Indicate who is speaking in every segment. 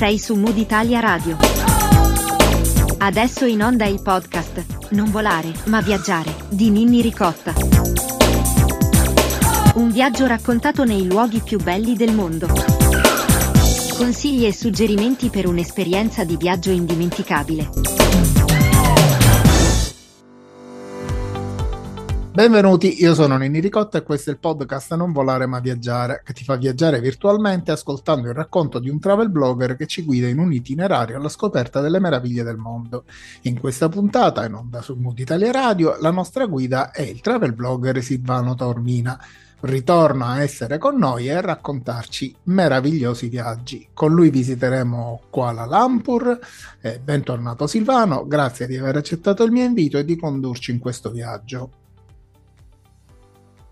Speaker 1: Sei su Mood Italia Radio. Adesso in onda il podcast Non volare, ma viaggiare di Ninni Ricotta. Un viaggio raccontato nei luoghi più belli del mondo. Consigli e suggerimenti per un'esperienza di viaggio indimenticabile.
Speaker 2: Benvenuti, io sono Nini Ricotta e questo è il podcast Non volare ma viaggiare, che ti fa viaggiare virtualmente ascoltando il racconto di un travel blogger che ci guida in un itinerario alla scoperta delle meraviglie del mondo. In questa puntata, in onda su Mood Italia Radio, la nostra guida è il travel blogger Silvano Taormina. Ritorna a essere con noi e a raccontarci meravigliosi viaggi. Con lui visiteremo Kuala Lumpur. Eh, bentornato Silvano, grazie di aver accettato il mio invito e di condurci in questo viaggio.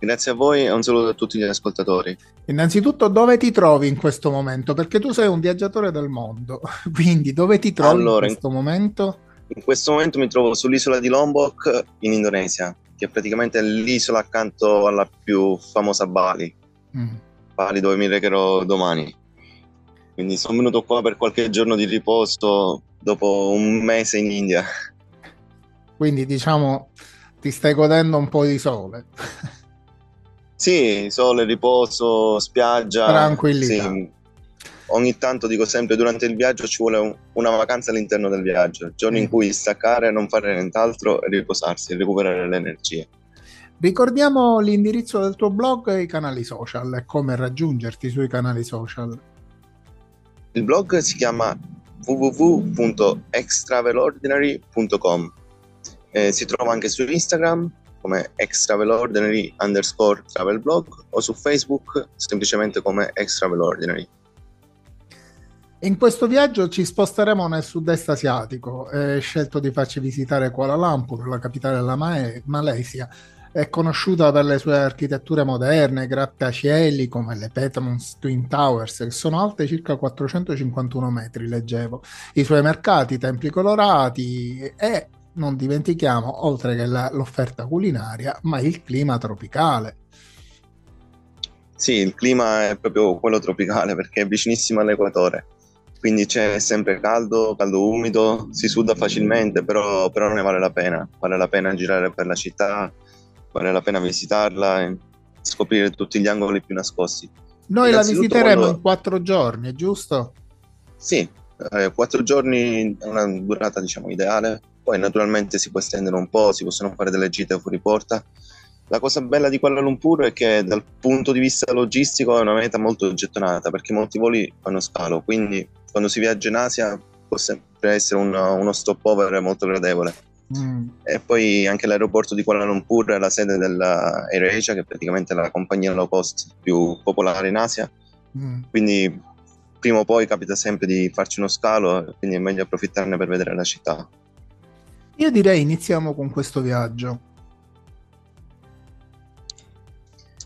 Speaker 3: Grazie a voi e un saluto a tutti gli ascoltatori.
Speaker 2: Innanzitutto dove ti trovi in questo momento? Perché tu sei un viaggiatore del mondo, quindi dove ti trovi allora, in questo in, momento?
Speaker 3: In questo momento mi trovo sull'isola di Lombok in Indonesia, che è praticamente l'isola accanto alla più famosa Bali, mm. Bali dove mi recherò domani. Quindi sono venuto qua per qualche giorno di riposo dopo un mese in India.
Speaker 2: Quindi diciamo ti stai godendo un po' di sole.
Speaker 3: Sì, sole, riposo, spiaggia.
Speaker 2: Tranquillità. Sì.
Speaker 3: Ogni tanto dico sempre, durante il viaggio ci vuole un, una vacanza all'interno del viaggio, giorni mm. in cui staccare, non fare nient'altro e riposarsi, recuperare le energie.
Speaker 2: Ricordiamo l'indirizzo del tuo blog e i canali social e come raggiungerti sui canali social.
Speaker 3: Il blog si chiama www.extravelordinary.com. Eh, si trova anche su Instagram come extravelordinary underscore travel blog o su Facebook semplicemente come extravelordinary.
Speaker 2: In questo viaggio ci sposteremo nel sud-est asiatico. Hai scelto di farci visitare Kuala Lumpur, la capitale della Ma- Malesia. È conosciuta per le sue architetture moderne, grattacieli come le Petrons Twin Towers, che sono alte circa 451 metri, leggevo. I suoi mercati, templi colorati e non dimentichiamo, oltre che la, l'offerta culinaria, ma il clima tropicale.
Speaker 3: Sì, il clima è proprio quello tropicale perché è vicinissimo all'equatore, quindi c'è sempre caldo, caldo umido, si suda facilmente, però, però ne vale la pena. Vale la pena girare per la città, vale la pena visitarla e scoprire tutti gli angoli più nascosti.
Speaker 2: Noi la visiteremo quando... in quattro giorni, giusto?
Speaker 3: Sì, eh, quattro giorni è una durata diciamo ideale poi naturalmente si può estendere un po', si possono fare delle gite fuori porta. La cosa bella di Kuala Lumpur è che dal punto di vista logistico è una meta molto gettonata perché molti voli fanno scalo, quindi quando si viaggia in Asia può sempre essere un, uno stopover molto gradevole. Mm. E poi anche l'aeroporto di Kuala Lumpur è la sede della AirAsia, che è praticamente la compagnia low cost più popolare in Asia. Mm. Quindi prima o poi capita sempre di farci uno scalo, quindi è meglio approfittarne per vedere la città.
Speaker 2: Io direi iniziamo con questo viaggio.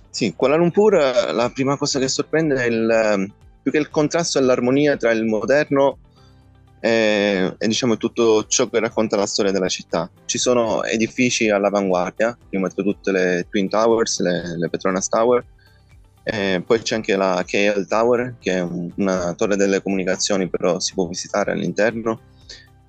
Speaker 3: Sì, Kuala Lumpur la prima cosa che sorprende è il, più che il contrasto e l'armonia tra il moderno e, e diciamo tutto ciò che racconta la storia della città. Ci sono edifici all'avanguardia, prima di tutte le Twin Towers, le, le Petronas Tower, poi c'è anche la KL Tower, che è una torre delle comunicazioni, però si può visitare all'interno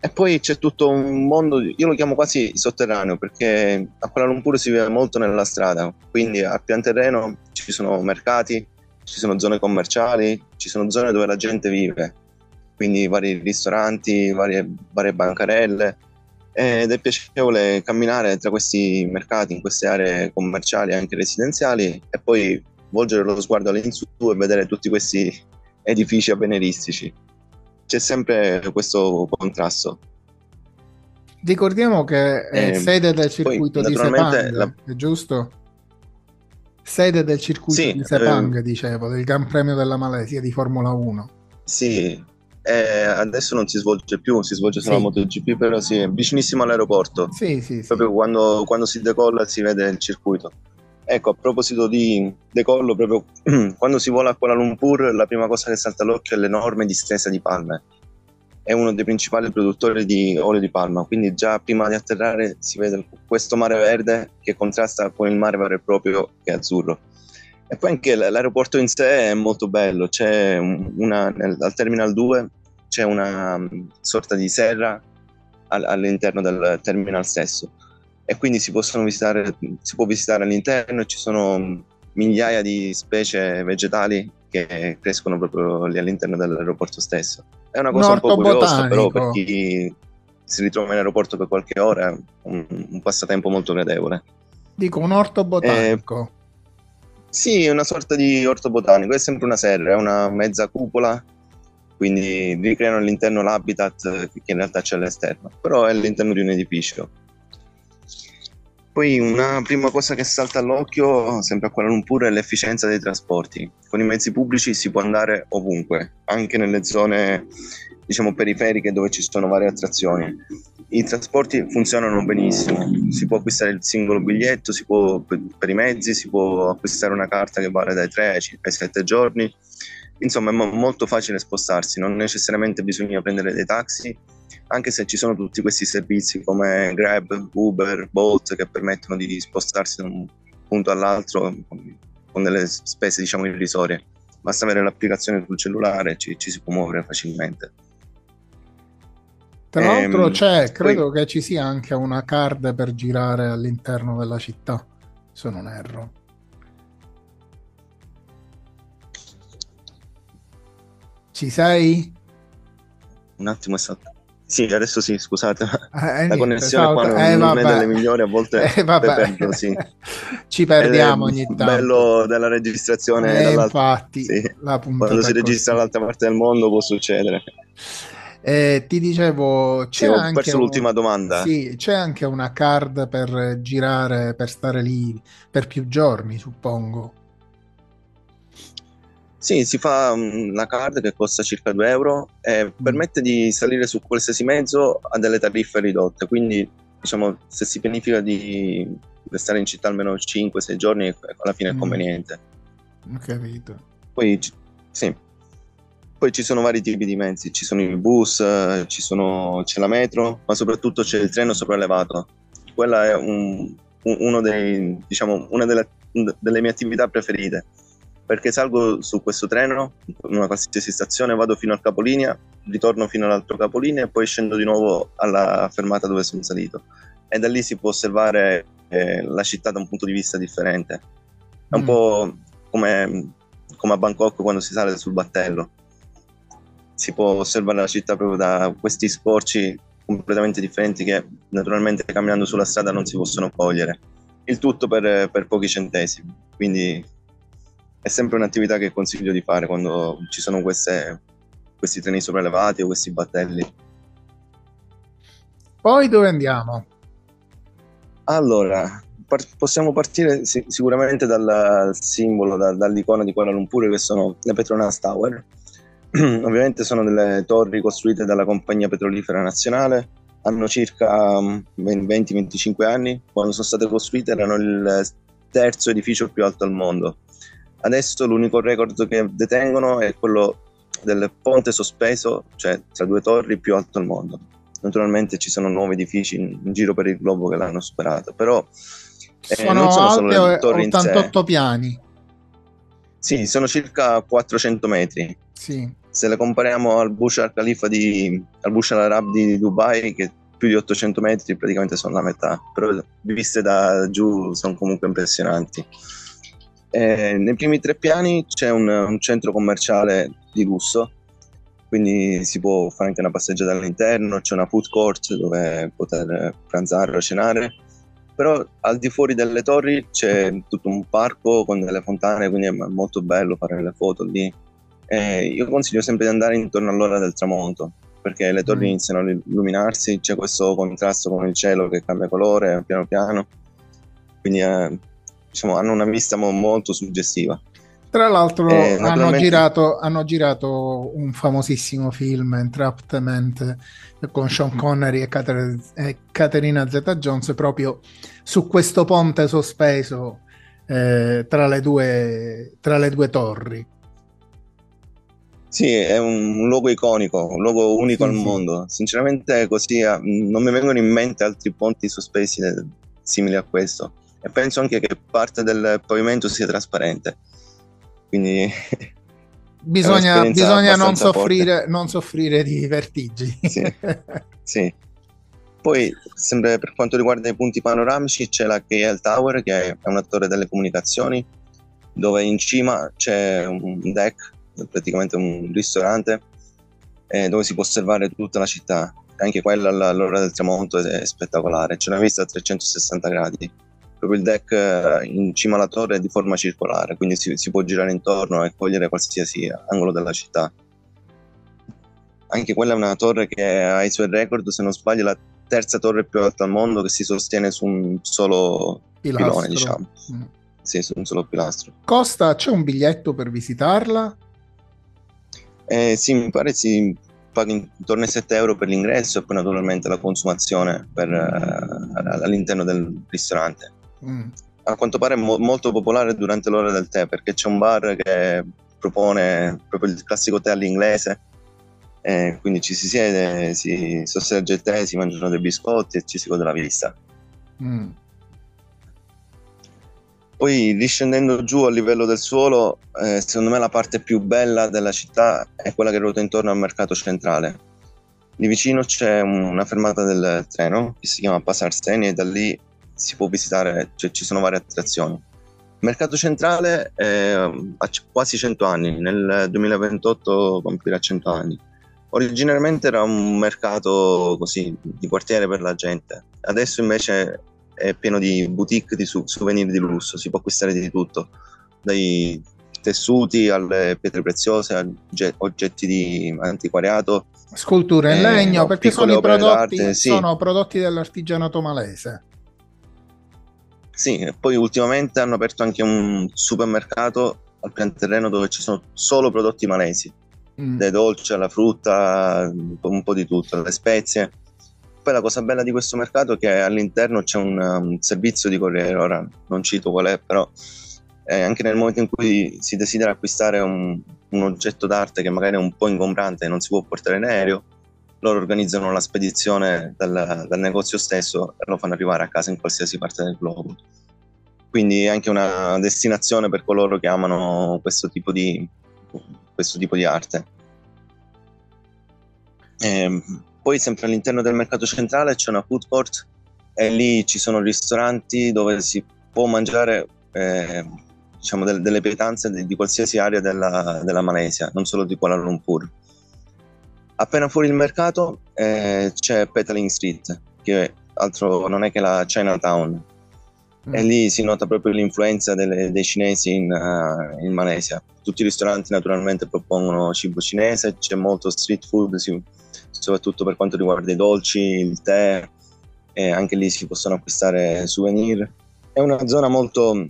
Speaker 3: e poi c'è tutto un mondo, io lo chiamo quasi sotterraneo perché a Kuala Lumpur si vive molto nella strada, quindi a pian terreno ci sono mercati, ci sono zone commerciali, ci sono zone dove la gente vive, quindi vari ristoranti, varie, varie bancarelle. Ed è piacevole camminare tra questi mercati, in queste aree commerciali e anche residenziali e poi volgere lo sguardo all'insù e vedere tutti questi edifici avveniristici c'è sempre questo contrasto.
Speaker 2: Ricordiamo che è eh, sede del circuito poi, di Sepang, la... è giusto? Sede del circuito sì, di Sepang, eh, dicevo, del Gran Premio della Malesia di Formula 1.
Speaker 3: Sì, eh, adesso non si svolge più, si svolge solo sì. la MotoGP, però sì, è vicinissimo all'aeroporto.
Speaker 2: Sì, sì,
Speaker 3: Proprio sì. Quando, quando si decolla si vede il circuito. Ecco, a proposito di decollo, proprio quando si vola a Kuala Lumpur, la prima cosa che salta all'occhio è l'enorme distesa di palme. È uno dei principali produttori di olio di palma, quindi già prima di atterrare si vede questo mare verde che contrasta con il mare vero e proprio che è azzurro. E poi anche l'aeroporto in sé è molto bello, c'è una, al Terminal 2 c'è una um, sorta di serra all- all'interno del terminal stesso e quindi si, possono visitare, si può visitare all'interno ci sono migliaia di specie vegetali che crescono proprio lì all'interno dell'aeroporto stesso. È una cosa un, un po' curiosa, però per chi si ritrova in aeroporto per qualche ora è un, un passatempo molto gradevole.
Speaker 2: Dico un orto botanico. Eh,
Speaker 3: sì, una sorta di orto botanico, è sempre una serra, è una mezza cupola, quindi ricreano all'interno l'habitat che in realtà c'è all'esterno, però è all'interno di un edificio. Poi una prima cosa che salta all'occhio, sempre a Kuala Lumpur, è l'efficienza dei trasporti. Con i mezzi pubblici si può andare ovunque, anche nelle zone diciamo, periferiche dove ci sono varie attrazioni. I trasporti funzionano benissimo, si può acquistare il singolo biglietto, si può, per i mezzi, si può acquistare una carta che vale dai 3 ai 7 giorni. Insomma, è molto facile spostarsi, non necessariamente bisogna prendere dei taxi, anche se ci sono tutti questi servizi come Grab, Uber, Bolt che permettono di spostarsi da un punto all'altro con delle spese diciamo irrisorie. Basta avere l'applicazione sul cellulare e ci, ci si può muovere facilmente.
Speaker 2: Tra l'altro ehm, c'è, credo poi... che ci sia anche una card per girare all'interno della città, se non erro. Ci sei?
Speaker 3: Un attimo è stato. Sì, adesso sì, scusate. Eh, la connessione esatto. qua non, eh, non è delle migliori, a volte eh, perdo, sì.
Speaker 2: Ci perdiamo ogni tanto.
Speaker 3: Bello della registrazione
Speaker 2: eh, infatti,
Speaker 3: sì. quando si registra dall'altra parte del mondo può succedere.
Speaker 2: Eh, ti dicevo, c'è sì, ho anche
Speaker 3: perso un... l'ultima domanda.
Speaker 2: Sì, c'è anche una card per girare, per stare lì per più giorni, suppongo.
Speaker 3: Sì, si fa una card che costa circa 2 euro e mm. permette di salire su qualsiasi mezzo a delle tariffe ridotte. Quindi, diciamo, se si pianifica di restare in città almeno 5-6 giorni, alla fine è mm. conveniente.
Speaker 2: Ho capito.
Speaker 3: Poi, sì. Poi ci sono vari tipi di mezzi, ci sono i bus, ci sono, c'è la metro, ma soprattutto c'è il treno sopraelevato. Quella è un, uno dei, diciamo, una delle, delle mie attività preferite perché salgo su questo treno in una qualsiasi stazione, vado fino al capolinea, ritorno fino all'altro capolinea e poi scendo di nuovo alla fermata dove sono salito. E da lì si può osservare eh, la città da un punto di vista differente. È un mm. po' come, come a Bangkok quando si sale sul battello. Si può osservare la città proprio da questi scorci completamente differenti che naturalmente camminando sulla strada non si possono cogliere. Il tutto per, per pochi centesimi. Quindi è sempre un'attività che consiglio di fare quando ci sono queste, questi treni sopraelevati o questi battelli.
Speaker 2: Poi dove andiamo?
Speaker 3: Allora, par- possiamo partire sì, sicuramente dal simbolo, da, dall'icona di Kuala Lumpur che sono le Petronas Tower. Ovviamente sono delle torri costruite dalla compagnia petrolifera nazionale, hanno circa 20-25 mm, anni, quando sono state costruite erano il terzo edificio più alto al mondo Adesso l'unico record che detengono è quello del ponte sospeso, cioè tra due torri più alto al mondo. Naturalmente ci sono nuovi edifici in, in giro per il globo che l'hanno superato, però
Speaker 2: eh, sono non sono solo le torri 88 piani.
Speaker 3: Sì, sono circa 400 metri.
Speaker 2: Sì.
Speaker 3: Se le compariamo al Bush Al Khalifa di al Bush Al Arab di Dubai, che più di 800 metri praticamente sono la metà, però viste da giù sono comunque impressionanti. Eh, nei primi tre piani c'è un, un, centro commerciale di lusso, quindi si può fare anche una passeggiata all'interno, c'è una food court dove poter pranzare o cenare, però al di fuori delle torri c'è tutto un parco con delle fontane, quindi è molto bello fare le foto lì. Eh, io consiglio sempre di andare intorno all'ora del tramonto, perché le torri mm. iniziano a illuminarsi, c'è questo contrasto con il cielo che cambia colore piano piano, quindi è diciamo, hanno una vista mo- molto suggestiva.
Speaker 2: Tra l'altro eh, hanno, girato, hanno, girato, un famosissimo film, Entrapment, con Sean Connery e, Cater- e Caterina Zeta-Jones proprio su questo ponte sospeso eh, tra, le due, tra le due torri.
Speaker 3: Sì, è un luogo iconico, un luogo unico sì, al sì. mondo. Sinceramente così non mi vengono in mente altri ponti sospesi simili a questo e penso anche che parte del pavimento sia trasparente. Quindi
Speaker 2: bisogna, bisogna non, soffrire, non, soffrire, di vertigini.
Speaker 3: Sì. sì. Poi, sempre per quanto riguarda i punti panoramici, c'è la KL Tower, che è una torre delle comunicazioni, dove in cima c'è un deck, praticamente un ristorante, eh, dove si può osservare tutta la città. Anche quella all'ora del tramonto è spettacolare, c'è una vista a 360 gradi proprio il deck eh, in cima alla torre è di forma circolare, quindi si, si può girare intorno e cogliere qualsiasi angolo della città. Anche quella è una torre che ha i suoi record, se non sbaglio, la terza torre più alta al mondo che si sostiene su un solo pilastro. pilone, diciamo. Mm. Sì, su un solo pilastro.
Speaker 2: Costa, c'è un biglietto per visitarla?
Speaker 3: Eh, sì, mi pare si paghi intorno ai 7 euro per l'ingresso e poi naturalmente la consumazione per, uh, all'interno del ristorante. Mm. A quanto pare è mo- molto popolare durante l'ora del tè perché c'è un bar che propone proprio il classico tè all'inglese. Eh, quindi ci si siede, si sosseggia il tè, si mangiano dei biscotti e ci si gode la vista. Mm. Poi riscendendo giù a livello del suolo, eh, secondo me la parte più bella della città è quella che ruota intorno al mercato centrale. Lì vicino c'è una fermata del treno che si chiama Pasarseni e da lì si può visitare, cioè ci sono varie attrazioni. Il mercato centrale è, ha quasi 100 anni, nel 2028 compirà 100 anni. Originariamente era un mercato così di quartiere per la gente, adesso invece è pieno di boutique di souvenir di lusso, si può acquistare di tutto, dai tessuti alle pietre preziose, oggetti di antiquariato.
Speaker 2: Sculture in eh, legno, perché sono, prodotti, sì. sono prodotti dell'artigianato malese.
Speaker 3: Sì, poi ultimamente hanno aperto anche un supermercato al pian terreno dove ci sono solo prodotti malesi, mm. dai dolci alla frutta, un po' di tutto, le spezie. Poi la cosa bella di questo mercato è che all'interno c'è un, un servizio di corriere, ora non cito qual è, però eh, anche nel momento in cui si desidera acquistare un, un oggetto d'arte che magari è un po' ingombrante e non si può portare in aereo, loro organizzano la spedizione dal, dal, negozio stesso e lo fanno arrivare a casa in qualsiasi parte del globo. Quindi è anche una destinazione per coloro che amano questo tipo di, questo tipo di arte. E ehm, poi sempre all'interno del mercato centrale c'è una food court e lì ci sono ristoranti dove si può mangiare eh, diciamo delle, delle pietanze di, di, qualsiasi area della, della Malesia, non solo di Kuala Lumpur. Appena fuori il mercato eh, c'è Petaling Street, che altro non è che la Chinatown. Mm. E lì si nota proprio l'influenza delle, dei cinesi in, uh, in, Malesia. Tutti i ristoranti naturalmente propongono cibo cinese, c'è molto street food, si, soprattutto per quanto riguarda i dolci, il tè, e anche lì si possono acquistare souvenir. È una zona molto,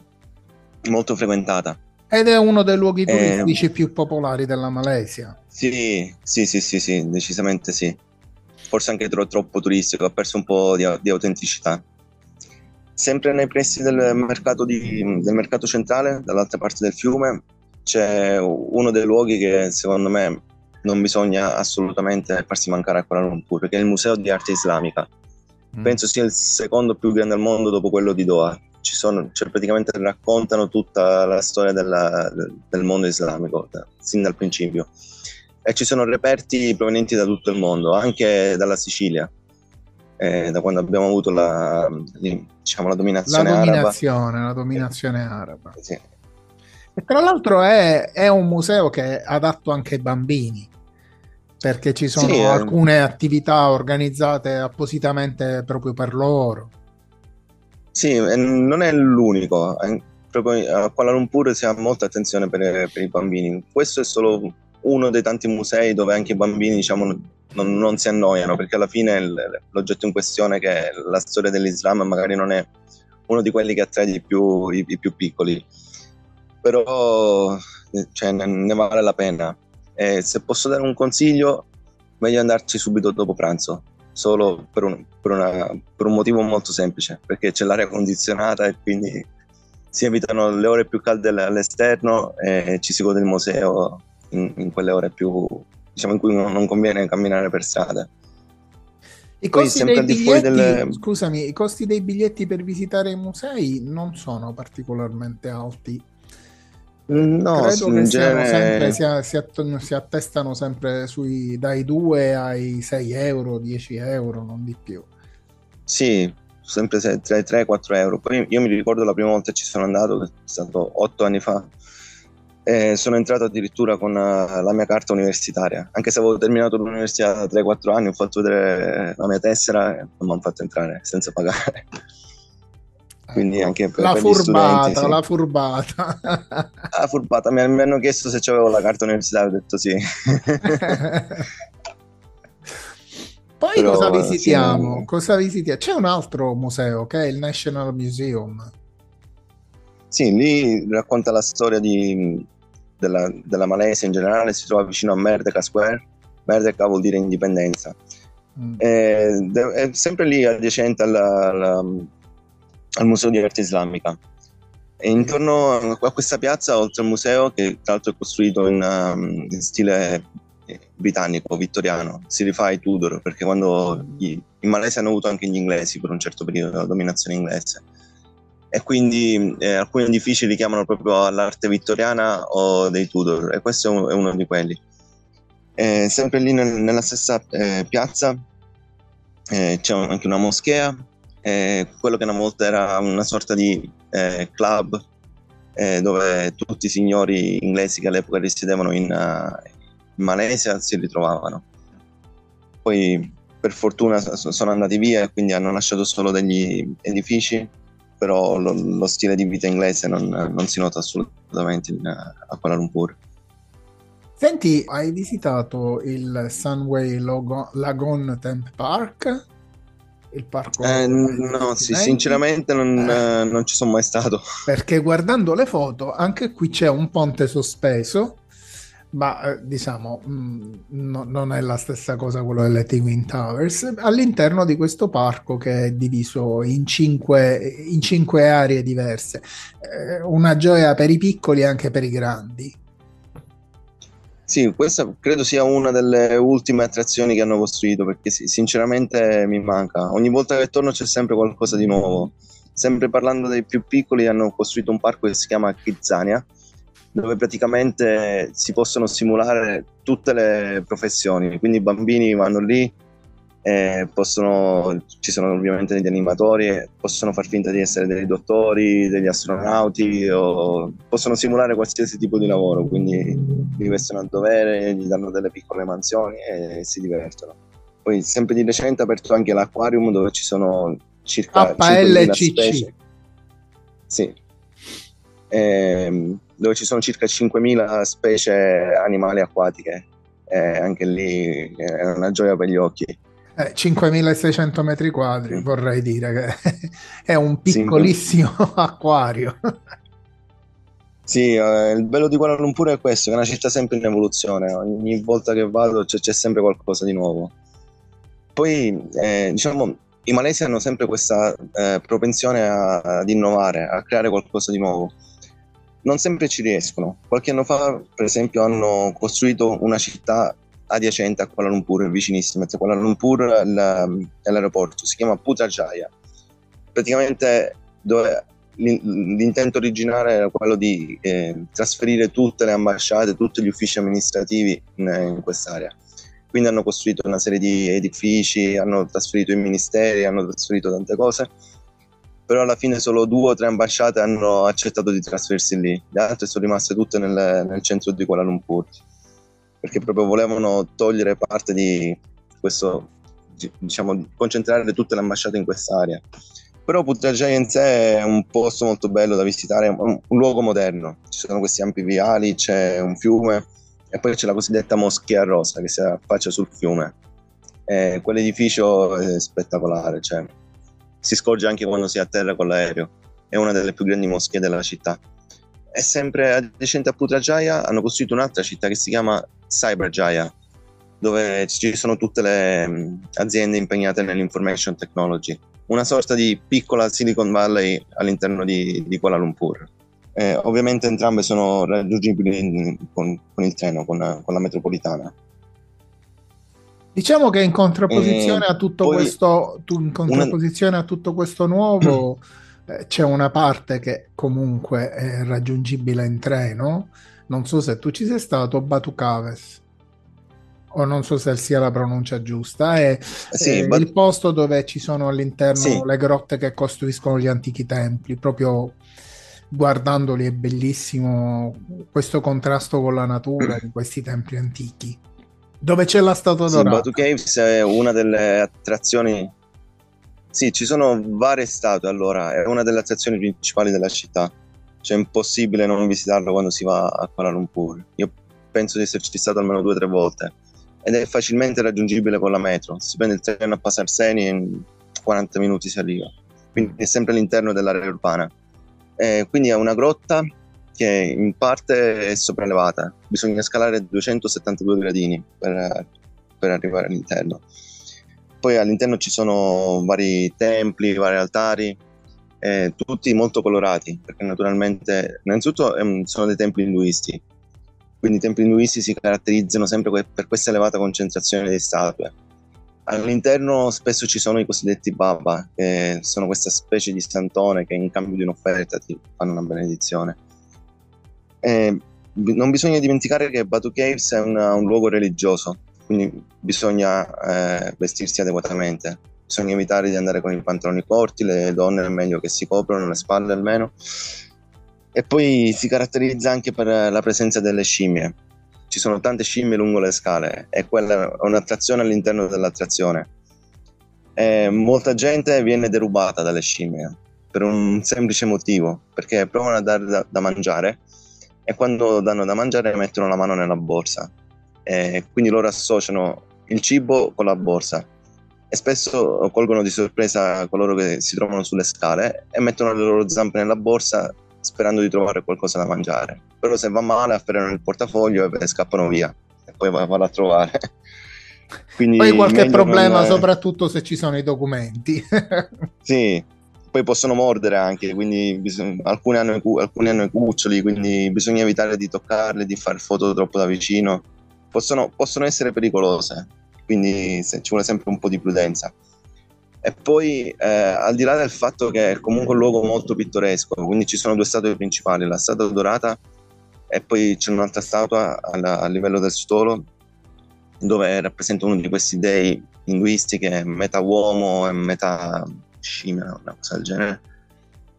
Speaker 3: molto frequentata.
Speaker 2: Ed è uno dei luoghi eh, turistici eh, più popolari della Malesia.
Speaker 3: Sì, sì, sì, sì, sì, decisamente sì. Forse anche tro- troppo turistico, ha perso un po' di, di autenticità. Sempre nei pressi del mercato, di, del mercato centrale, dall'altra parte del fiume, c'è uno dei luoghi che secondo me non bisogna assolutamente farsi mancare a Kuala Lumpur, che è il Museo di Arte Islamica. Mm. Penso sia il secondo più grande al mondo dopo quello di Doha ci sono, cioè praticamente raccontano tutta la storia della, del mondo islamico, da, sin dal principio. E ci sono reperti provenienti da tutto il mondo, anche dalla Sicilia, eh, da quando abbiamo avuto la, diciamo, la dominazione,
Speaker 2: la
Speaker 3: dominazione
Speaker 2: araba. La dominazione araba. Sì. E tra l'altro è, è, un museo che è adatto anche ai bambini, perché ci sono sì, eh. alcune attività organizzate appositamente proprio per loro.
Speaker 3: Sì, non è l'unico. Proprio a Kuala Lumpur si ha molta attenzione per, per, i bambini. Questo è solo uno dei tanti musei dove anche i bambini diciamo, non, non, si annoiano, perché alla fine l'oggetto in questione, che è la storia dell'Islam, magari non è uno di quelli che attrae di più i, i più piccoli. Però cioè, ne, vale la pena. E se posso dare un consiglio, meglio andarci subito dopo pranzo solo per un, per, una, per un, motivo molto semplice, perché c'è l'aria condizionata e quindi si evitano le ore più calde all'esterno e ci si gode il museo in, in quelle ore più, diciamo, in cui non conviene camminare per strada.
Speaker 2: I costi, dei biglietti, delle... scusami, i costi dei biglietti per visitare i musei non sono particolarmente alti. Mm, no, Credo che genere... sempre, si, si, si, attestano sempre sui, dai 2 ai 6 euro, 10 euro, non di più.
Speaker 3: Sì, sempre tra i 3 e i 4 euro. Poi io mi ricordo la prima volta che ci sono andato, che è stato 8 anni fa, e sono entrato addirittura con eh, la mia carta universitaria. Anche se avevo terminato l'università da 3-4 anni, ho fatto vedere la mia tessera e non mi hanno fatto entrare senza pagare. Quindi anche per,
Speaker 2: la
Speaker 3: per
Speaker 2: furbata,
Speaker 3: studenti, sì.
Speaker 2: la furbata.
Speaker 3: La furbata, mi, mi hanno chiesto se avevo la carta universitaria, ho detto sì.
Speaker 2: Poi Però, cosa visitiamo? Sì. Cosa visitiamo? C'è un altro museo che è il National Museum.
Speaker 3: Sì, lì racconta la storia di, della, della, Malesia in generale, si trova vicino a Merdeka Square. Merdeka vuol dire indipendenza. Mm. È, è, sempre lì adiacente alla, alla, al Museo di Arte Islamica. E intorno a questa piazza, oltre al museo, che tra l'altro è costruito in, um, in stile britannico, vittoriano, si rifà ai Tudor, perché quando gli, in Malesia hanno avuto anche gli inglesi per un certo periodo, la dominazione inglese. E quindi eh, alcuni edifici li chiamano proprio all'arte vittoriana o dei Tudor, e questo è uno di quelli. Eh, sempre lì nel, nella stessa eh, piazza eh, c'è anche una moschea, quello che una volta era una sorta di eh, club eh, dove tutti i signori inglesi che all'epoca risiedevano in, uh, in Malesia si ritrovavano. Poi per fortuna sono andati via e quindi hanno lasciato solo degli edifici, però lo, lo stile di vita inglese non, non si nota assolutamente in, a Kuala Lumpur.
Speaker 2: Senti, hai visitato il Sunway Lagoon Temp Park? Il parco?
Speaker 3: Eh, no, sì, sinceramente non, eh. eh. non ci sono mai stato.
Speaker 2: Perché guardando le foto, anche qui c'è un ponte sospeso ma eh, diciamo mh, mm, no, non è la stessa cosa quello delle Twin Towers all'interno di questo parco che è diviso in cinque, in cinque aree diverse eh, una gioia per i piccoli e anche per i grandi
Speaker 3: sì, questa credo sia una delle ultime attrazioni che hanno costruito perché sinceramente mi manca. Ogni volta che torno c'è sempre qualcosa di nuovo. Sempre parlando dei più piccoli, hanno costruito un parco che si chiama Kidzania, dove praticamente si possono simulare tutte le professioni, quindi i bambini vanno lì, eh, possono, ci sono ovviamente degli animatori, possono far finta di essere dei dottori, degli astronauti, o possono simulare qualsiasi tipo di lavoro, quindi li vestono a dovere, gli danno delle piccole mansioni e si divertono. Poi sempre di recente ha aperto anche l'aquarium dove ci sono circa
Speaker 2: HLCC.
Speaker 3: Sì. Eh, dove ci sono circa 5.000 specie animali acquatiche. Eh, anche lì è una gioia per gli occhi.
Speaker 2: Eh, 5600 metri quadri, vorrei dire che è un piccolissimo sì, acquario.
Speaker 3: Sì, eh, il bello di Kuala Lumpur è questo, che è una città sempre in evoluzione, ogni volta che vado c'è, c'è sempre qualcosa di nuovo. Poi, eh, diciamo, i malesi hanno sempre questa eh, propensione a, ad innovare, a creare qualcosa di nuovo non sempre ci riescono. Qualche anno fa, per esempio, hanno costruito una città adiacente a Kuala Lumpur, vicinissima, a Kuala Lumpur è l'aeroporto, si chiama Putrajaya. Praticamente dove l'intento originale era quello di eh, trasferire tutte le ambasciate, tutti gli uffici amministrativi in, in quest'area. Quindi hanno costruito una serie di edifici, hanno trasferito i ministeri, hanno trasferito tante cose però alla fine solo due o tre ambasciate hanno accettato di trasferirsi lì, le altre sono rimaste tutte nel, nel centro di Kuala Lumpur, perché proprio volevano togliere parte di questo, diciamo, concentrare tutte le ambasciate in quest'area. Però Putrajaya in sé è un posto molto bello da visitare, un, un luogo moderno, ci sono questi ampi viali, c'è un fiume e poi c'è la cosiddetta moschea rosa che si affaccia sul fiume. E quell'edificio è spettacolare, cioè si scorge anche quando si atterra con l'aereo. È una delle più grandi moschee della città. E sempre adiacente a Putrajaya hanno costruito un'altra città che si chiama Cyberjaya, dove ci sono tutte le mm, aziende impegnate nell'information technology. Una sorta di piccola Silicon Valley all'interno di, di Kuala Lumpur. Eh, ovviamente entrambe sono raggiungibili con, con il treno, con, con la metropolitana.
Speaker 2: Diciamo che in contrapposizione, eh, a, tutto questo, tu, in contrapposizione una... a tutto questo nuovo, eh, c'è una parte che comunque è raggiungibile in treno. Non so se tu ci sei stato, Batucaves o non so se sia la pronuncia giusta, è, sì, è but... il posto dove ci sono all'interno sì. le grotte che costruiscono gli antichi templi, proprio guardandoli è bellissimo questo contrasto con la natura di questi templi antichi. Dove c'è la statua
Speaker 3: sì,
Speaker 2: dorata?
Speaker 3: Batu Caves è una delle attrazioni sì, ci sono varie statue allora, è una delle attrazioni principali della città. Cioè è impossibile non visitarlo quando si va a Kuala Lumpur. Io penso di esserci stato almeno due o tre volte ed è facilmente raggiungibile con la metro. Si prende il treno a Pasarseni e in 40 minuti si arriva. Quindi è sempre all'interno dell'area urbana. Eh, quindi è una grotta che in parte è sopraelevata. Bisogna scalare 272 gradini per, per arrivare all'interno poi all'interno ci sono vari templi, vari altari, eh, tutti molto colorati, perché naturalmente, innanzitutto eh, sono dei templi induisti, quindi i templi induisti si caratterizzano sempre que- per questa elevata concentrazione di statue. All'interno spesso ci sono i cosiddetti Baba, che sono questa specie di santone che in cambio di un'offerta ti fanno una benedizione. Eh, non bisogna dimenticare che Batu Caves è una, un luogo religioso, quindi bisogna eh, vestirsi adeguatamente, bisogna evitare di andare con i pantaloni corti, le donne è meglio che si coprono le spalle almeno. E poi si caratterizza anche per la presenza delle scimmie. Ci sono tante scimmie lungo le scale e quella è un'attrazione all'interno dell'attrazione. E molta gente viene derubata dalle scimmie per un semplice motivo, perché provano a dare da, da mangiare e quando danno da mangiare mettono la mano nella borsa e quindi loro associano il cibo con la borsa e spesso colgono di sorpresa coloro che si trovano sulle scale e mettono le loro zampe nella borsa sperando di trovare qualcosa da mangiare. Però se va male afferrano il portafoglio e scappano via e poi vanno a trovare.
Speaker 2: Quindi poi qualche problema, non... soprattutto se ci sono i documenti.
Speaker 3: sì, poi possono mordere anche, quindi bisog... alcuni, hanno cu... alcuni hanno i cuccioli, quindi bisogna evitare di toccarli, di fare foto troppo da vicino possono, possono essere pericolose, quindi ci vuole sempre un po' di prudenza. E poi, eh, al di là del fatto che è comunque un luogo molto pittoresco, quindi ci sono due statue principali, la statua dorata e poi c'è un'altra statua alla, a livello del suolo dove rappresenta uno di questi dei induisti che è metà uomo e metà scimmia, una cosa del genere.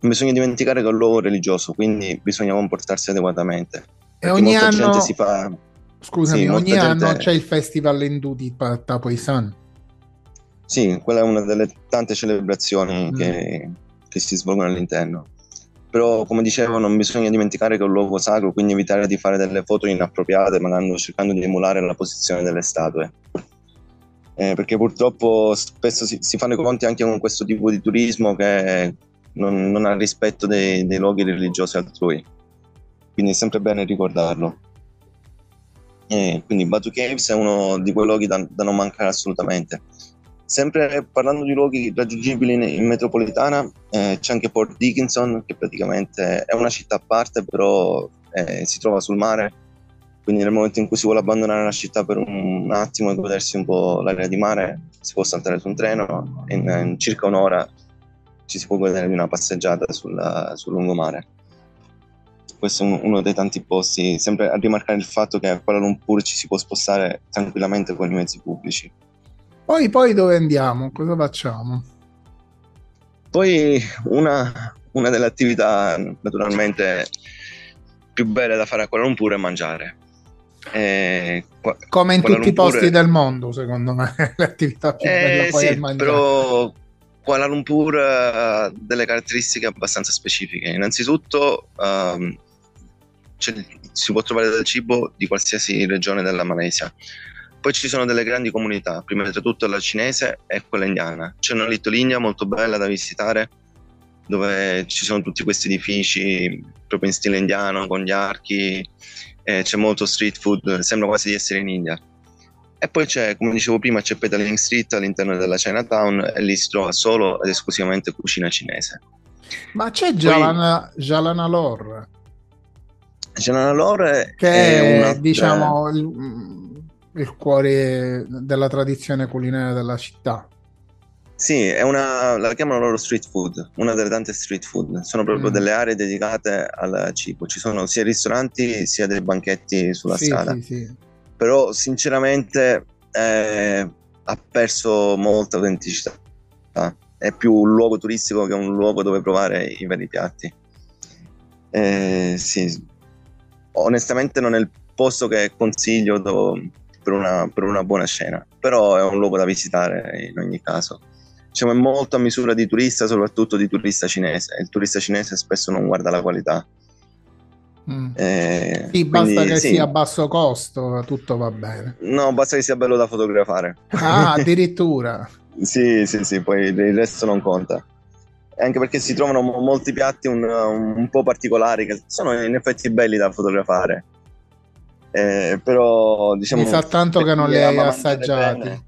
Speaker 3: Non bisogna dimenticare che è un luogo religioso, quindi bisogna comportarsi adeguatamente.
Speaker 2: E ogni anno, si fa... Scusami, sì, ogni gente... anno c'è il festival indù di Tapoisan.
Speaker 3: Sì, quella è una delle tante celebrazioni mm. che, che, si svolgono all'interno. Però, come dicevo, non bisogna dimenticare che è un luogo sacro, quindi evitare di fare delle foto inappropriate, magari cercando di emulare la posizione delle statue. Eh, perché purtroppo spesso si, si, fanno i conti anche con questo tipo di turismo che non, non ha rispetto dei, dei luoghi religiosi altrui. Quindi è sempre bene ricordarlo. E quindi Batu Caves è uno di quei luoghi da, da, non mancare assolutamente. Sempre parlando di luoghi raggiungibili in, in metropolitana, eh, c'è anche Port Dickinson, che praticamente è una città a parte, però eh, si trova sul mare. Quindi nel momento in cui si vuole abbandonare la città per un attimo e godersi un po' l'area di mare, si può saltare su un treno e in, in circa un'ora ci si può godere di una passeggiata sul, sul lungomare questo è uno dei tanti posti, sempre a rimarcare il fatto che a Kuala Lumpur ci si può spostare tranquillamente con i mezzi pubblici.
Speaker 2: Poi, poi dove andiamo? Cosa facciamo?
Speaker 3: Poi una, una delle attività naturalmente più belle da fare a Kuala Lumpur è mangiare.
Speaker 2: Eh, Come in Kuala tutti Lumpur... i posti del mondo, secondo me, l'attività più bella
Speaker 3: eh, poi sì, è mangiare. Però Kuala Lumpur ha delle caratteristiche abbastanza specifiche. Innanzitutto um, si può trovare del cibo di qualsiasi regione della Malesia. Poi ci sono delle grandi comunità, prima di tutto la cinese e quella indiana. C'è una Little India molto bella da visitare, dove ci sono tutti questi edifici proprio in stile indiano, con gli archi, c'è molto street food, sembra quasi di essere in India. E poi c'è, come dicevo prima, c'è Petaling Street all'interno della Chinatown e lì si trova solo ed esclusivamente cucina cinese.
Speaker 2: Ma c'è Jalana, poi, Jalanalore
Speaker 3: Gianalore
Speaker 2: che è, è diciamo il, il, cuore della tradizione culinaria della città.
Speaker 3: Sì, è una, la chiamano loro street food, una delle tante street food. Sono proprio mm. delle aree dedicate al cibo. Ci sono sia ristoranti sia dei banchetti sulla sì, strada. Sì, sì. Però sinceramente eh, ha perso molta autenticità. È più un luogo turistico che un luogo dove provare i veri piatti. Eh, sì, onestamente non è il posto che consiglio per una, per una buona scena, però è un luogo da visitare in ogni caso diciamo, è molto a misura di turista, soprattutto di turista cinese. Il turista cinese spesso non guarda la qualità.
Speaker 2: Mm. Eh, sì, basta quindi, che sì. sia a basso costo, tutto va bene.
Speaker 3: No, basta che sia bello da fotografare.
Speaker 2: Ah, addirittura.
Speaker 3: sì, sì, sì, poi il resto non conta. Anche perché si trovano molti piatti un, un po' particolari che sono in effetti belli da fotografare. Eh, però diciamo.
Speaker 2: Mi sa tanto che non li hai assaggiati. Bene.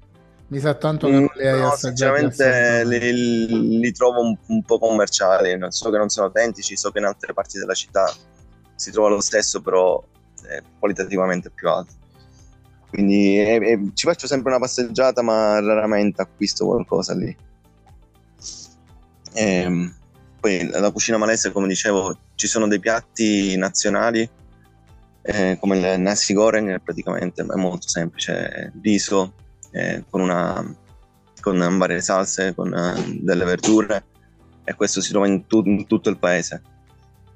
Speaker 2: Mi sa tanto che non li hai no, assaggiati.
Speaker 3: Sinceramente li, li, trovo un, un, po' commerciali, so che non sono autentici, so che in altre parti della città si trova lo stesso, però è qualitativamente più alto. Quindi è, è, ci faccio sempre una passeggiata, ma raramente acquisto qualcosa lì. E, ehm, poi la cucina malese, come dicevo, ci sono dei piatti nazionali eh, come il nasi goreng, praticamente è molto semplice, riso, eh, con, una, con varie salse, con uh, delle verdure e questo si trova in, tu, in tutto il paese.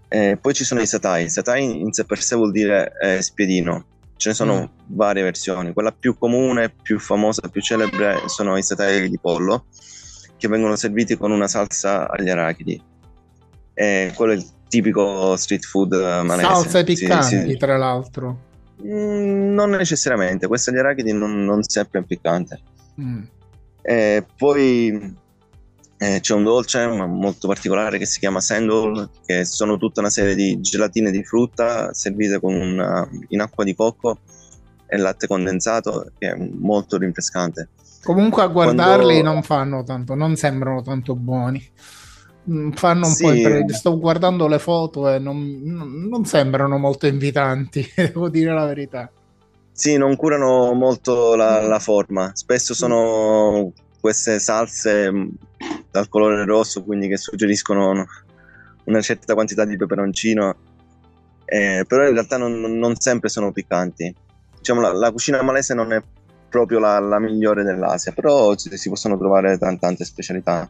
Speaker 3: Eh, poi ci sono i satai. Satai in sé per sé vuol dire eh, spiedino. Ce ne sono mm. varie versioni. Quella più comune, più famosa, più celebre sono i satai di pollo che vengono serviti con una salsa agli arachidi. E quello è il tipico street food malese.
Speaker 2: Salse piccanti, sì, sì. tra l'altro.
Speaker 3: Mm, non necessariamente, questa agli arachidi non, non sempre è piccante. Mm. E poi eh, c'è un dolce molto particolare che si chiama sandal, che sono tutta una serie di gelatine di frutta servite una, in acqua di cocco e latte condensato, che è molto rinfrescante.
Speaker 2: Comunque a guardarli Quando... non fanno tanto, non sembrano tanto buoni. Mm, fanno un sì. po' imprendere. Sto guardando le foto e non, non, sembrano molto invitanti, devo dire la verità.
Speaker 3: Sì, non curano molto la, la forma. Spesso sono queste salse mm, dal colore rosso, quindi che suggeriscono una certa quantità di peperoncino, eh, però in realtà non, non, sempre sono piccanti. Diciamo, la, la cucina malese non è proprio la, la migliore dell'Asia, però si, si possono trovare tante, tante specialità.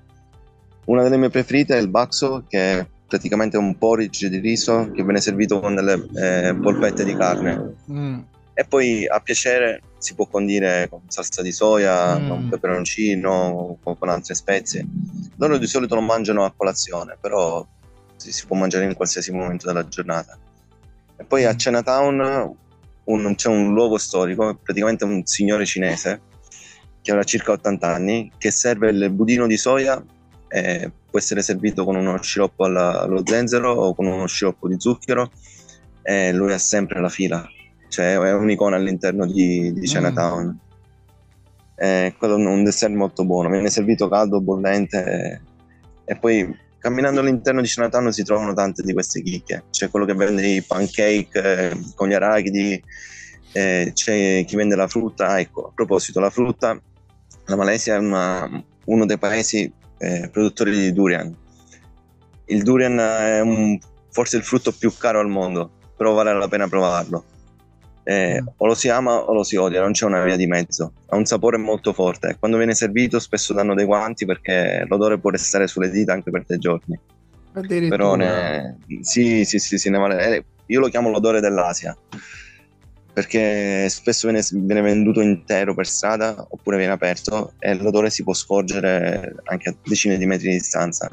Speaker 3: Una delle mie preferite è il bakso, che è praticamente un porridge di riso che viene servito con delle eh, polpette di carne. Mm. E poi a piacere si può condire con salsa di soia, mm. con peperoncino, con, con, altre spezie. Loro di solito non mangiano a colazione, però si, si può mangiare in qualsiasi momento della giornata. E poi a mm. Chinatown un, c'è un luogo storico, praticamente un signore cinese che avrà circa 80 anni, che serve il budino di soia eh, può essere servito con uno sciroppo alla, allo zenzero o con uno sciroppo di zucchero e lui ha sempre la fila, cioè è un'icona all'interno di, di mm. Chinatown. Mm. Eh, quello è un dessert molto buono, viene servito caldo, bollente e, e poi camminando all'interno di Chinatown si trovano tante di queste chicche. C'è quello che vende i pancake eh, con gli arachidi, eh, c'è chi vende la frutta. ecco, a proposito, la frutta, la Malesia è una, uno dei paesi eh, produttori di durian. Il durian è un, forse il frutto più caro al mondo, però vale la pena provarlo. Eh, mm. o lo si ama o lo si odia, non c'è una via di mezzo. Ha un sapore molto forte. Quando viene servito, spesso danno dei guanti perché l'odore può restare sulle dita anche per tre giorni. Però ne... sì, sì, sì, sì, ne vale. Eh, io lo chiamo l'odore dell'Asia perché spesso viene, viene, venduto intero per strada oppure viene aperto e l'odore si può scorgere anche a decine di metri di distanza.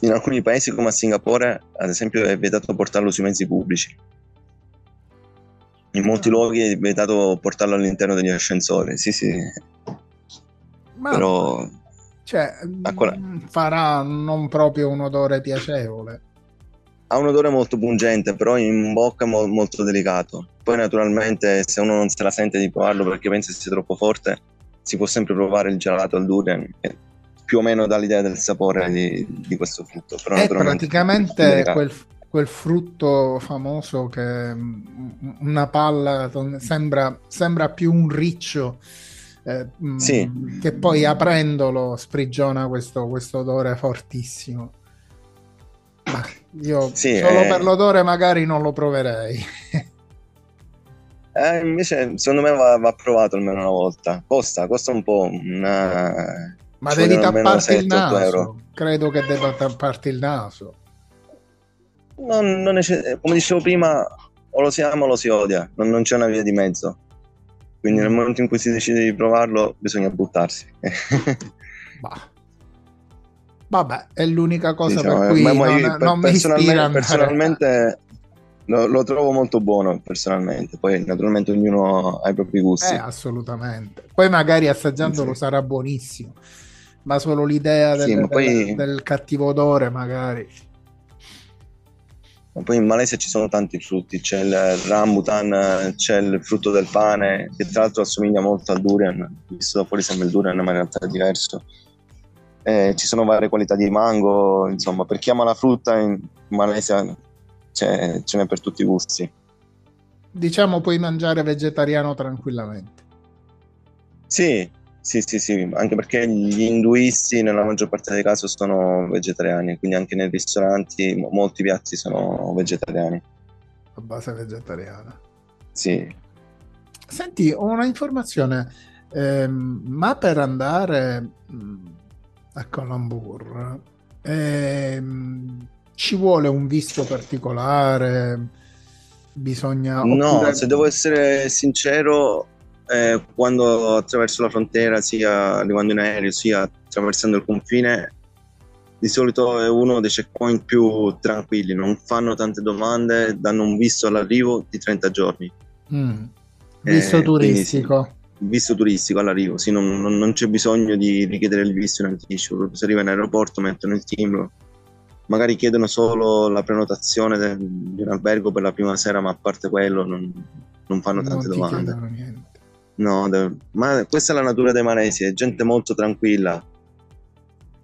Speaker 3: In alcuni paesi come a Singapore, ad esempio, è vietato portarlo sui mezzi pubblici. In molti luoghi è vietato portarlo all'interno degli ascensori, sì sì.
Speaker 2: Ma Però... Cioè, quella... farà non proprio un odore piacevole
Speaker 3: ha un odore molto pungente, però in bocca è mo- molto delicato. Poi naturalmente se uno non se la sente di provarlo perché pensa sia troppo forte, si può sempre provare il gelato al durian, che più o meno dà l'idea del sapore di, di questo frutto. Però
Speaker 2: è praticamente quel, quel, frutto famoso che una palla sembra, sembra più un riccio eh, sì. mh, che poi aprendolo sprigiona questo, questo odore fortissimo. Ma io sì, solo eh... per l'odore magari non lo proverei.
Speaker 3: Eh, invece, secondo me va, va, provato almeno una volta. Costa, costa un po'. Una...
Speaker 2: Ma devi tapparti il naso. Euro. Credo che debba tapparti il naso.
Speaker 3: Non, non è, come dicevo prima, o lo si ama o lo si odia, non, non c'è una via di mezzo. Quindi nel momento in cui si decide di provarlo, bisogna buttarsi.
Speaker 2: bah. Vabbè, è l'unica cosa diciamo, per cui ma, non, per, non mi ispira
Speaker 3: personalmente lo, lo, trovo molto buono personalmente, poi naturalmente ognuno ha i propri gusti.
Speaker 2: Eh, assolutamente. Poi magari assaggiandolo sì. sarà buonissimo, ma solo l'idea del, sì, poi... del, del cattivo odore magari.
Speaker 3: Poi in Malesia ci sono tanti frutti, c'è il rambutan, c'è il frutto del pane, che tra l'altro assomiglia molto al durian, visto da fuori sembra il durian, ma in realtà è diverso. Eh, ci sono varie qualità di mango, insomma, per chi ama la frutta in Malesia c'è, ce n'è per tutti i gusti.
Speaker 2: Diciamo puoi mangiare vegetariano tranquillamente.
Speaker 3: Sì, sì, sì, sì, anche perché gli induisti nella maggior parte dei casi sono vegetariani, quindi anche nei ristoranti molti piatti sono vegetariani.
Speaker 2: A base vegetariana.
Speaker 3: Sì.
Speaker 2: Senti, ho una informazione, ehm, ma per andare a Colambur ehm, ci vuole un visto particolare? Bisogna...
Speaker 3: No, oppure... se devo essere sincero, eh, quando attraverso la frontiera, sia arrivando in aereo, sia attraversando il confine, di solito è uno dei checkpoint più tranquilli, non fanno tante domande, danno un visto all'arrivo di 30 giorni.
Speaker 2: Mm. Visto eh, turistico.
Speaker 3: Visto turistico all'arrivo, sì, non, non, non, c'è bisogno di richiedere il visto in anticipo, se arriva in aeroporto mettono il timbro magari chiedono solo la prenotazione di un albergo per la prima sera, ma a parte quello non, non fanno tante non domande. No, ma questa è la natura dei malesi, è gente molto tranquilla.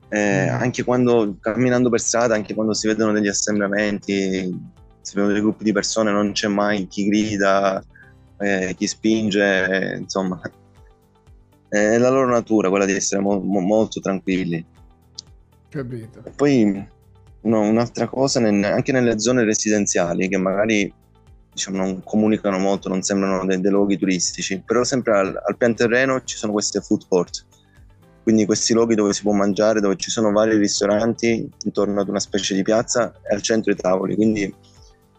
Speaker 3: Eh, mm. Anche quando camminando per strada, anche quando si vedono degli assembramenti, si vedono dei gruppi di persone, non c'è mai chi grida, eh, chi spinge, eh, insomma, è la loro natura quella di essere mo- mo- molto tranquilli.
Speaker 2: Capito.
Speaker 3: E poi no, un'altra cosa, anche nelle zone residenziali che magari diciamo, non comunicano molto, non sembrano dei, dei luoghi turistici, però sempre al, al, pian terreno ci sono queste food court, quindi questi luoghi dove si può mangiare, dove ci sono vari ristoranti intorno ad una specie di piazza e al centro i tavoli, quindi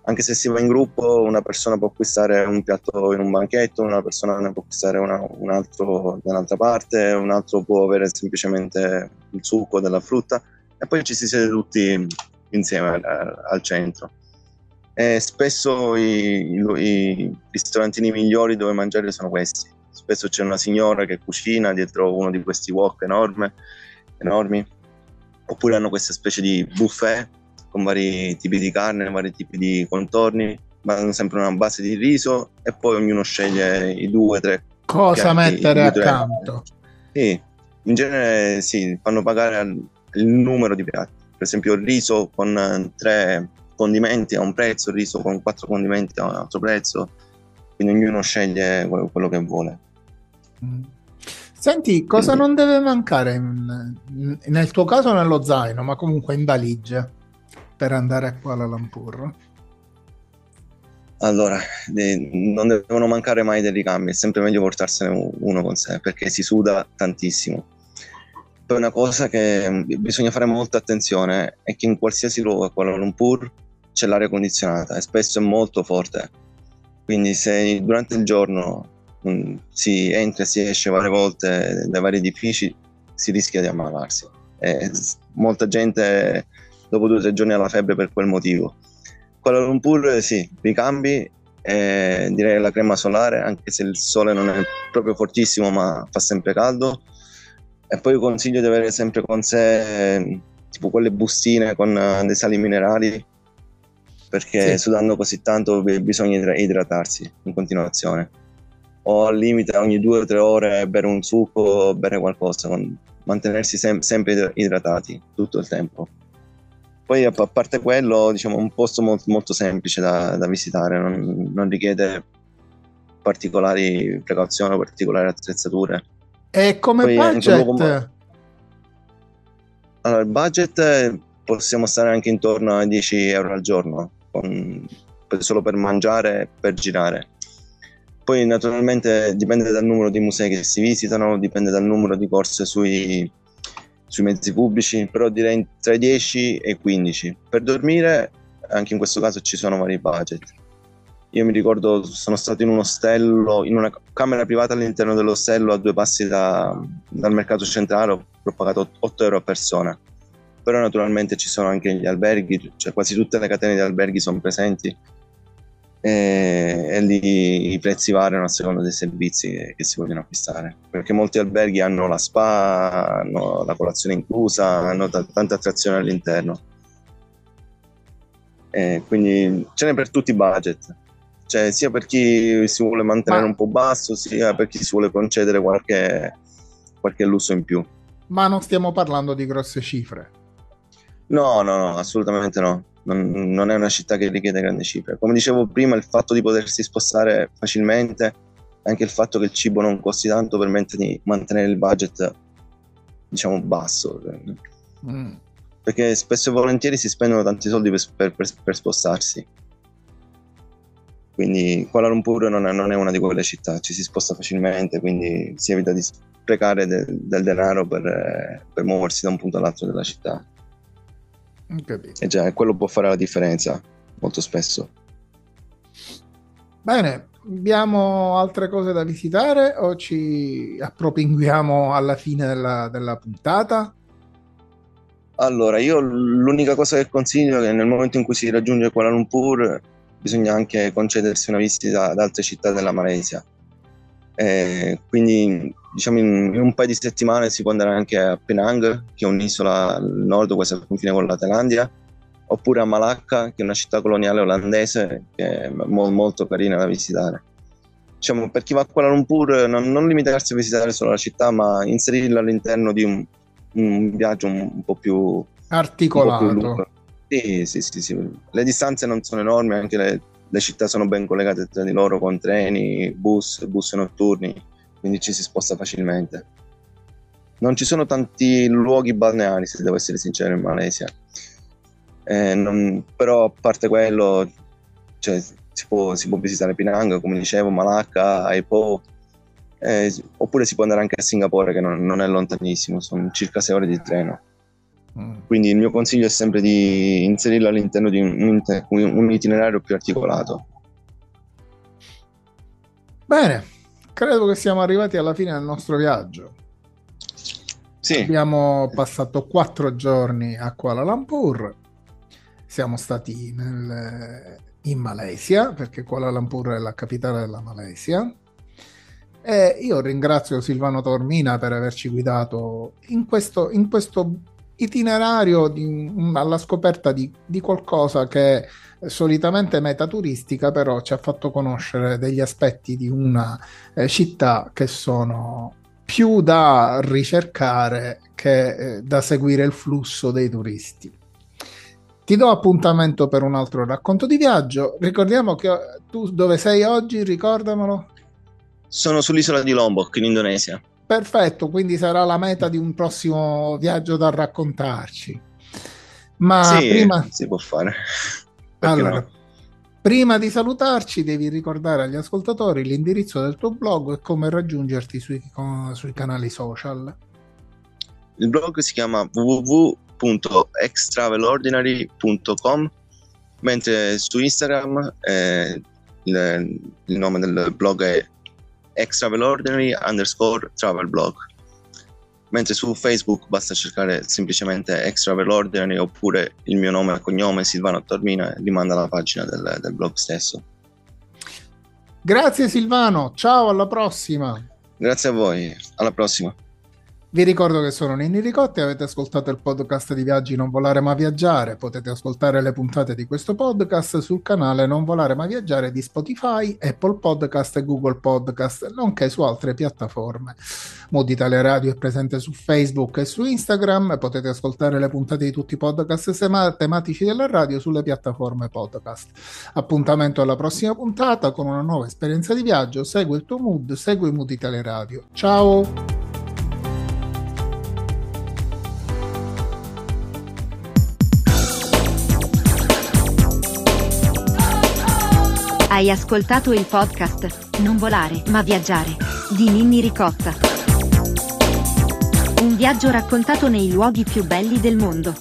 Speaker 3: anche se si va in gruppo una persona può acquistare un piatto in un banchetto, una persona ne può acquistare una, un altro da un'altra parte, un altro può avere semplicemente il succo della frutta e poi ci si siede tutti insieme al, al centro. E spesso i, i, i, ristorantini migliori dove mangiare sono questi. Spesso c'è una signora che cucina dietro uno di questi wok enorme, enormi, oppure hanno questa specie di buffet con vari tipi di carne, vari tipi di contorni, ma hanno sempre una base di riso e poi ognuno sceglie i due, tre.
Speaker 2: Cosa piatti, mettere accanto?
Speaker 3: Sì, in genere sì, fanno pagare il numero di piatti. Per esempio il riso con eh, tre condimenti a un prezzo, il riso con quattro condimenti a un altro prezzo, quindi ognuno sceglie quello che vuole.
Speaker 2: Senti, cosa quindi... non deve mancare in, nel tuo caso nello zaino, ma comunque in valigia per andare a Kuala Lumpur?
Speaker 3: Allora, non devono mancare mai dei ricambi, è sempre meglio portarsene uno con sé perché si suda tantissimo poi una cosa che mm, bisogna fare molta attenzione è che in qualsiasi luogo a Kuala Lumpur c'è l'aria condizionata e spesso è molto forte. Quindi se durante il giorno mh, mm, si entra e si esce varie volte dai vari edifici si rischia di ammalarsi. E molta gente dopo due o tre giorni ha la febbre per quel motivo. Kuala Lumpur sì, ricambi e direi la crema solare, anche se il sole non è proprio fortissimo ma fa sempre caldo e poi consiglio di avere sempre con sé tipo quelle bustine con eh, dei sali minerali perché sì. sudando così tanto bisogna idratarsi in continuazione o al limite ogni due o tre ore bere un succo o bere qualcosa mantenersi sem- sempre idratati tutto il tempo poi a, parte quello diciamo un posto molto, molto semplice da, da visitare non, non, richiede particolari precauzioni o particolari attrezzature
Speaker 2: E come Poi budget? Luogo...
Speaker 3: Allora, il budget possiamo stare anche intorno ai 10 euro al giorno, con... solo per mangiare e per girare. Poi naturalmente dipende dal numero di musei che si visitano, dipende dal numero di corse sui, sui mezzi pubblici, però direi tra i 10 e i 15. Per dormire, anche in questo caso ci sono vari budget. Io mi ricordo, sono stato in un ostello, in una camera privata all'interno dell'ostello a due passi da, dal mercato centrale, ho pagato 8 euro a persona. Però naturalmente ci sono anche gli alberghi, cioè quasi tutte le catene di alberghi sono presenti e, e lì i prezzi variano a seconda dei servizi che, che, si vogliono acquistare. Perché molti alberghi hanno la spa, hanno la colazione inclusa, hanno t- tante attrazioni all'interno. E quindi ce n'è per tutti i budget cioè sia per chi si vuole mantenere Ma... un po' basso, sia per chi si vuole concedere qualche, qualche lusso in più.
Speaker 2: Ma non stiamo parlando di grosse cifre.
Speaker 3: No, no, no, assolutamente no. Non, non, è una città che richiede grandi cifre. Come dicevo prima, il fatto di potersi spostare facilmente, anche il fatto che il cibo non costi tanto permette di mantenere il budget, diciamo, basso. Mm. Perché spesso e volentieri si spendono tanti soldi per, per, per spostarsi. Quindi Kuala Lumpur non è, non è, una di quelle città, ci si sposta facilmente, quindi si evita di sprecare de, del denaro per, per, muoversi da un punto all'altro della città.
Speaker 2: Capito.
Speaker 3: E già, quello può fare la differenza molto spesso.
Speaker 2: Bene, abbiamo altre cose da visitare o ci appropinguiamo alla fine della, della puntata?
Speaker 3: Allora, io l'unica cosa che consiglio è che nel momento in cui si raggiunge Kuala Lumpur bisogna anche concedersi una visita ad altre città della Malesia. Eh, quindi diciamo in, in, un paio di settimane si può andare anche a Penang, che è un'isola al nord, quasi al confine con la Thailandia, oppure a Malacca, che è una città coloniale olandese che è mo- molto carina da visitare. Diciamo, per chi va a Kuala Lumpur non, non, limitarsi a visitare solo la città, ma inserirla all'interno di un, un viaggio un, un, po' più
Speaker 2: articolato. Po più
Speaker 3: sì, sì, sì, sì, Le distanze non sono enormi, anche le, le, città sono ben collegate tra di loro con treni, bus, bus notturni, quindi ci si sposta facilmente. Non ci sono tanti luoghi balneari, se devo essere sincero, in Malesia. Eh, non, però a parte quello, cioè, si, può, si, può, visitare Penang, come dicevo, Malacca, Aipo, eh, oppure si può andare anche a Singapore, che non, non è lontanissimo, sono circa 6 ore di treno. Mm. Quindi il mio consiglio è sempre di inserirlo all'interno di un, un, itinerario più articolato.
Speaker 2: Bene, credo che siamo arrivati alla fine del nostro viaggio.
Speaker 3: Sì.
Speaker 2: Abbiamo passato quattro giorni a Kuala Lumpur, siamo stati nel, in Malesia, perché Kuala Lumpur è la capitale della Malesia. E io ringrazio Silvano Tormina per averci guidato in questo, in questo itinerario di, alla scoperta di, di, qualcosa che è solitamente metaturistica, però ci ha fatto conoscere degli aspetti di una eh, città che sono più da ricercare che eh, da seguire il flusso dei turisti. Ti do appuntamento per un altro racconto di viaggio. Ricordiamo che tu dove sei oggi, ricordamelo.
Speaker 3: Sono sull'isola di Lombok in Indonesia.
Speaker 2: Perfetto, quindi sarà la meta di un prossimo viaggio da raccontarci. Ma
Speaker 3: sì,
Speaker 2: prima
Speaker 3: si può fare.
Speaker 2: allora, no? prima di salutarci, devi ricordare agli ascoltatori l'indirizzo del tuo blog e come raggiungerti sui, sui canali social.
Speaker 3: Il blog si chiama www.extravelordinary.com mentre su Instagram eh, il, il nome del blog è extravelordinary underscore travel blog. Mentre su Facebook basta cercare semplicemente extravelordinary oppure il mio nome e cognome Silvano Tormina e rimanda alla pagina del, del blog stesso.
Speaker 2: Grazie Silvano ciao alla prossima.
Speaker 3: Grazie a voi alla prossima
Speaker 2: vi ricordo che sono Ninni Ricotti, avete ascoltato il podcast di Viaggi Non Volare Ma Viaggiare, potete ascoltare le puntate di questo podcast sul canale Non Volare Ma Viaggiare di Spotify, Apple Podcast e Google Podcast, nonché su altre piattaforme. Mood Italia Radio è presente su Facebook e su Instagram, potete ascoltare le puntate di tutti i podcast tematici della radio sulle piattaforme podcast. Appuntamento alla prossima puntata con una nuova esperienza di viaggio, segui il tuo mood, segui Mood Italia Radio. Ciao!
Speaker 1: Hai ascoltato il podcast Non volare ma viaggiare di Ninni Ricotta. Un viaggio raccontato nei luoghi più belli del mondo.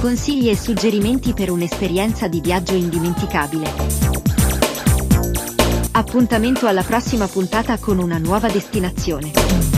Speaker 1: Consigli e suggerimenti per un'esperienza di viaggio indimenticabile. Appuntamento alla prossima puntata con una nuova destinazione.